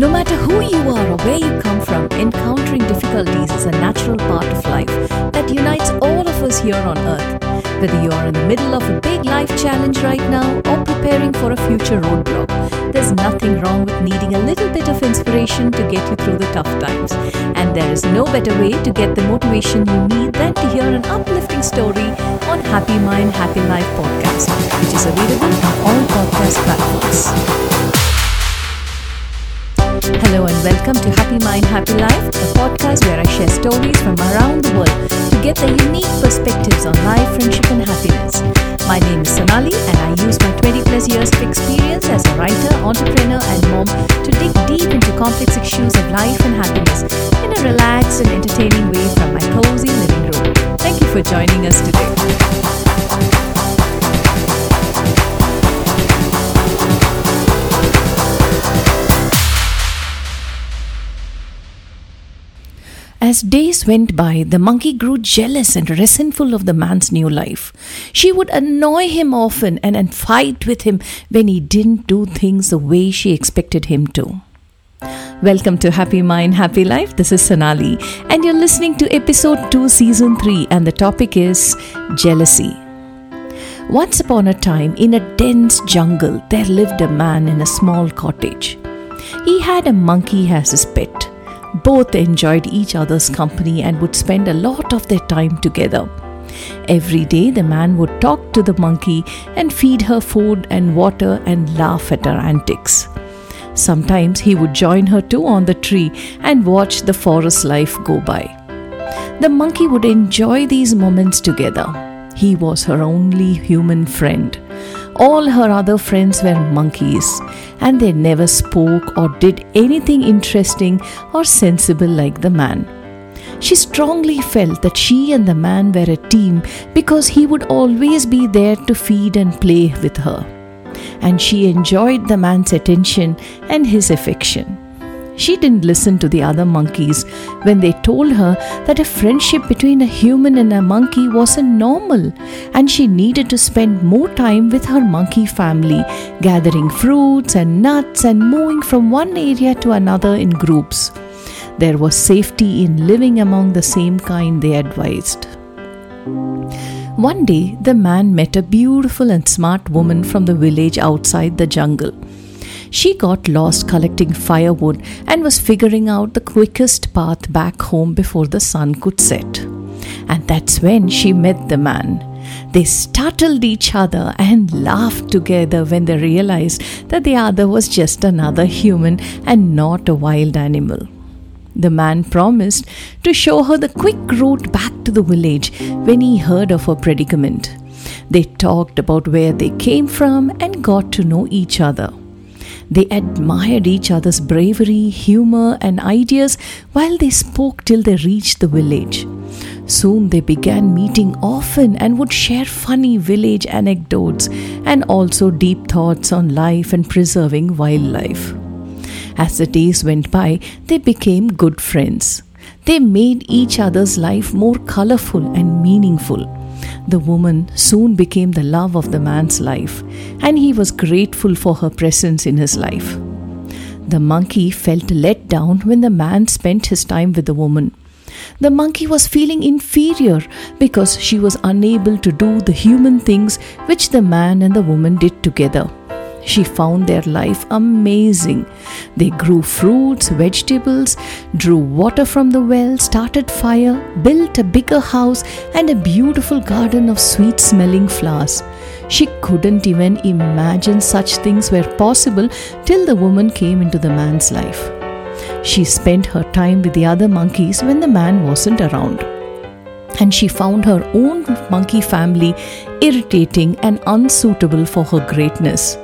No matter who you are or where you come from, encountering difficulties is a natural part of life that unites all of us here on earth. Whether you are in the middle of a big life challenge right now or preparing for a future roadblock, there's nothing wrong with needing a little bit of inspiration to get you through the tough times. And there is no better way to get the motivation you need than to hear an uplifting story on Happy Mind, Happy Life podcast, which is available on all podcast platforms. Hello and welcome to Happy Mind, Happy Life, a podcast where I share stories from around the world get the unique perspectives on life, friendship, and happiness. My name is Sonali, and I use my 20 plus years of experience as a writer, entrepreneur, and mom to dig deep into complex issues of life and happiness in a relaxed and entertaining way from my cozy living room. Thank you for joining us today. As days went by, the monkey grew jealous and resentful of the man's new life. She would annoy him often and, and fight with him when he didn't do things the way she expected him to. Welcome to Happy Mind, Happy Life. This is Sonali, and you're listening to episode 2, season 3, and the topic is jealousy. Once upon a time, in a dense jungle, there lived a man in a small cottage. He had a monkey as his pet. Both enjoyed each other's company and would spend a lot of their time together. Every day, the man would talk to the monkey and feed her food and water and laugh at her antics. Sometimes he would join her too on the tree and watch the forest life go by. The monkey would enjoy these moments together. He was her only human friend. All her other friends were monkeys, and they never spoke or did anything interesting or sensible like the man. She strongly felt that she and the man were a team because he would always be there to feed and play with her. And she enjoyed the man's attention and his affection. She didn't listen to the other monkeys when they told her that a friendship between a human and a monkey wasn't normal and she needed to spend more time with her monkey family, gathering fruits and nuts and moving from one area to another in groups. There was safety in living among the same kind, they advised. One day, the man met a beautiful and smart woman from the village outside the jungle. She got lost collecting firewood and was figuring out the quickest path back home before the sun could set. And that's when she met the man. They startled each other and laughed together when they realized that the other was just another human and not a wild animal. The man promised to show her the quick route back to the village when he heard of her predicament. They talked about where they came from and got to know each other. They admired each other's bravery, humor, and ideas while they spoke till they reached the village. Soon they began meeting often and would share funny village anecdotes and also deep thoughts on life and preserving wildlife. As the days went by, they became good friends. They made each other's life more colorful and meaningful. The woman soon became the love of the man's life, and he was grateful for her presence in his life. The monkey felt let down when the man spent his time with the woman. The monkey was feeling inferior because she was unable to do the human things which the man and the woman did together. She found their life amazing. They grew fruits, vegetables, drew water from the well, started fire, built a bigger house, and a beautiful garden of sweet smelling flowers. She couldn't even imagine such things were possible till the woman came into the man's life. She spent her time with the other monkeys when the man wasn't around and she found her own monkey family irritating and unsuitable for her greatness.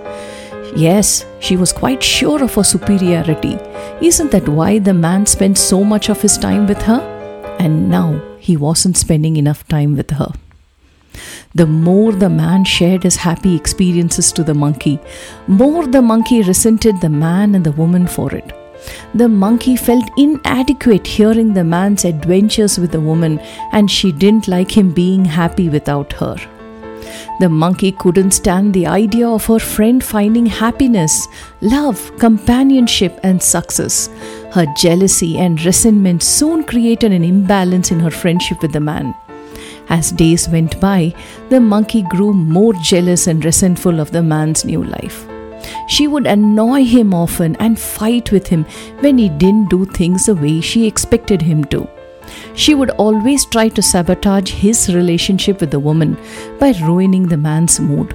Yes, she was quite sure of her superiority. Isn't that why the man spent so much of his time with her? And now he wasn't spending enough time with her. The more the man shared his happy experiences to the monkey, more the monkey resented the man and the woman for it. The monkey felt inadequate hearing the man's adventures with the woman, and she didn't like him being happy without her. The monkey couldn't stand the idea of her friend finding happiness, love, companionship, and success. Her jealousy and resentment soon created an imbalance in her friendship with the man. As days went by, the monkey grew more jealous and resentful of the man's new life. She would annoy him often and fight with him when he didn't do things the way she expected him to. She would always try to sabotage his relationship with the woman by ruining the man's mood.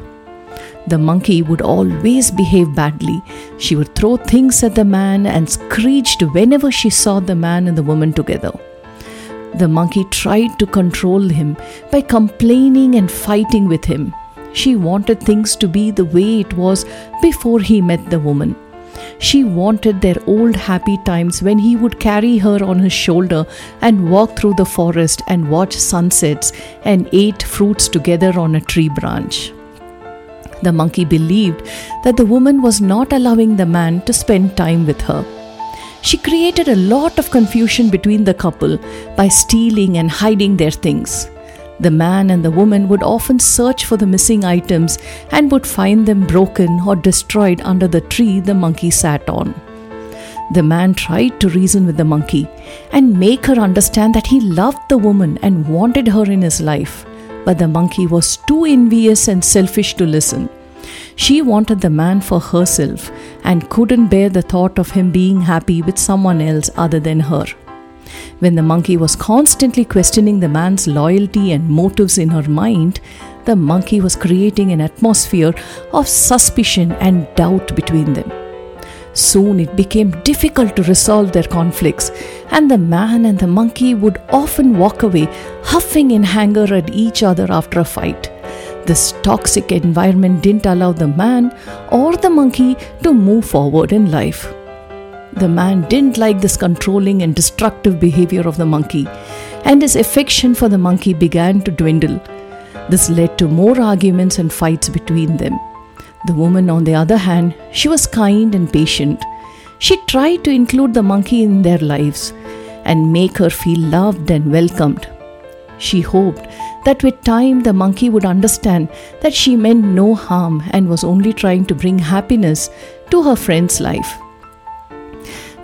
The monkey would always behave badly. She would throw things at the man and screeched whenever she saw the man and the woman together. The monkey tried to control him by complaining and fighting with him. She wanted things to be the way it was before he met the woman. She wanted their old happy times when he would carry her on his shoulder and walk through the forest and watch sunsets and ate fruits together on a tree branch. The monkey believed that the woman was not allowing the man to spend time with her. She created a lot of confusion between the couple by stealing and hiding their things. The man and the woman would often search for the missing items and would find them broken or destroyed under the tree the monkey sat on. The man tried to reason with the monkey and make her understand that he loved the woman and wanted her in his life. But the monkey was too envious and selfish to listen. She wanted the man for herself and couldn't bear the thought of him being happy with someone else other than her. When the monkey was constantly questioning the man's loyalty and motives in her mind, the monkey was creating an atmosphere of suspicion and doubt between them. Soon it became difficult to resolve their conflicts, and the man and the monkey would often walk away, huffing in anger at each other after a fight. This toxic environment didn't allow the man or the monkey to move forward in life. The man didn't like this controlling and destructive behavior of the monkey, and his affection for the monkey began to dwindle. This led to more arguments and fights between them. The woman, on the other hand, she was kind and patient. She tried to include the monkey in their lives and make her feel loved and welcomed. She hoped that with time the monkey would understand that she meant no harm and was only trying to bring happiness to her friend's life.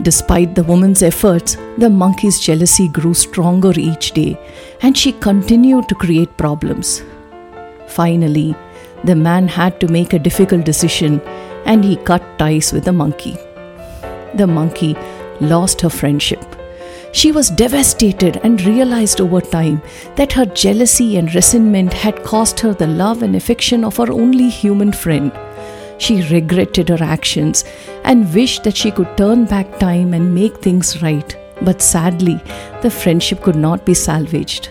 Despite the woman's efforts, the monkey's jealousy grew stronger each day and she continued to create problems. Finally, the man had to make a difficult decision and he cut ties with the monkey. The monkey lost her friendship. She was devastated and realized over time that her jealousy and resentment had cost her the love and affection of her only human friend. She regretted her actions and wished that she could turn back time and make things right. But sadly, the friendship could not be salvaged.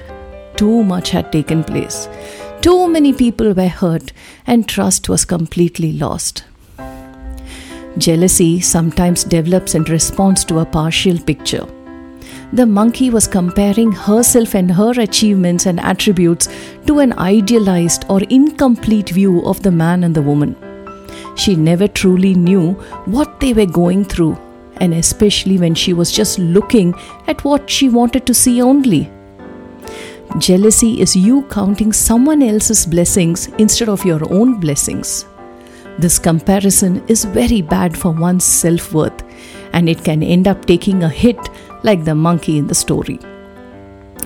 Too much had taken place. Too many people were hurt, and trust was completely lost. Jealousy sometimes develops in response to a partial picture. The monkey was comparing herself and her achievements and attributes to an idealized or incomplete view of the man and the woman. She never truly knew what they were going through, and especially when she was just looking at what she wanted to see only. Jealousy is you counting someone else's blessings instead of your own blessings. This comparison is very bad for one's self worth, and it can end up taking a hit like the monkey in the story.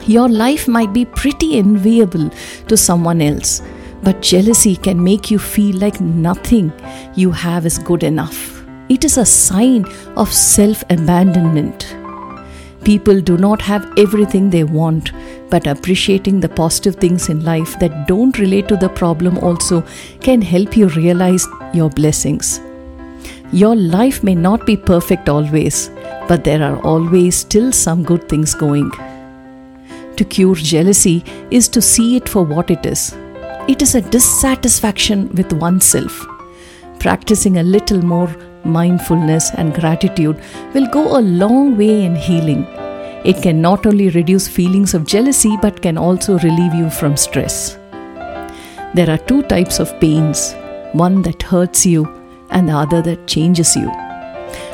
Your life might be pretty enviable to someone else, but jealousy can make you feel like nothing you have is good enough. It is a sign of self abandonment. People do not have everything they want, but appreciating the positive things in life that don't relate to the problem also can help you realize your blessings. Your life may not be perfect always, but there are always still some good things going. To cure jealousy is to see it for what it is it is a dissatisfaction with oneself. Practicing a little more mindfulness and gratitude will go a long way in healing. It can not only reduce feelings of jealousy but can also relieve you from stress. There are two types of pains one that hurts you and the other that changes you.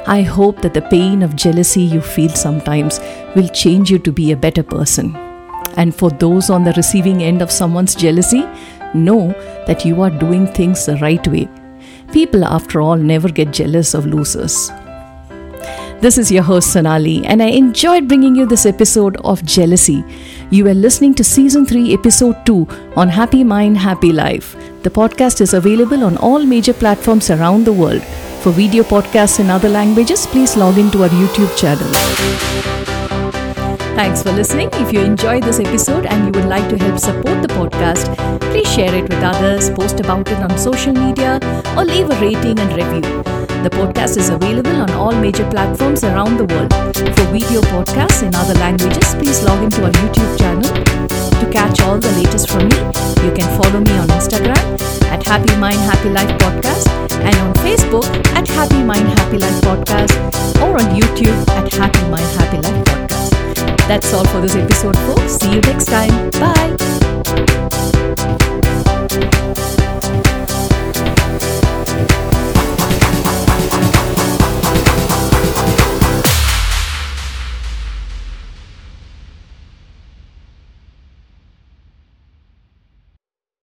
I hope that the pain of jealousy you feel sometimes will change you to be a better person. And for those on the receiving end of someone's jealousy, know that you are doing things the right way. People, after all, never get jealous of losers. This is your host Sonali, and I enjoyed bringing you this episode of Jealousy. You are listening to Season 3, Episode 2 on Happy Mind, Happy Life. The podcast is available on all major platforms around the world. For video podcasts in other languages, please log into our YouTube channel. Thanks for listening. If you enjoyed this episode and you would like to help support the podcast, please share it with others, post about it on social media, or leave a rating and review. The podcast is available on all major platforms around the world. For video podcasts in other languages, please log into our YouTube channel. To catch all the latest from me, you can follow me on Instagram at Happy Mind Happy Life Podcast and on Facebook at Happy Mind Happy Life Podcast or on YouTube at Happy Mind Happy Life Podcast. That's all for this episode, folks. See you next time. Bye.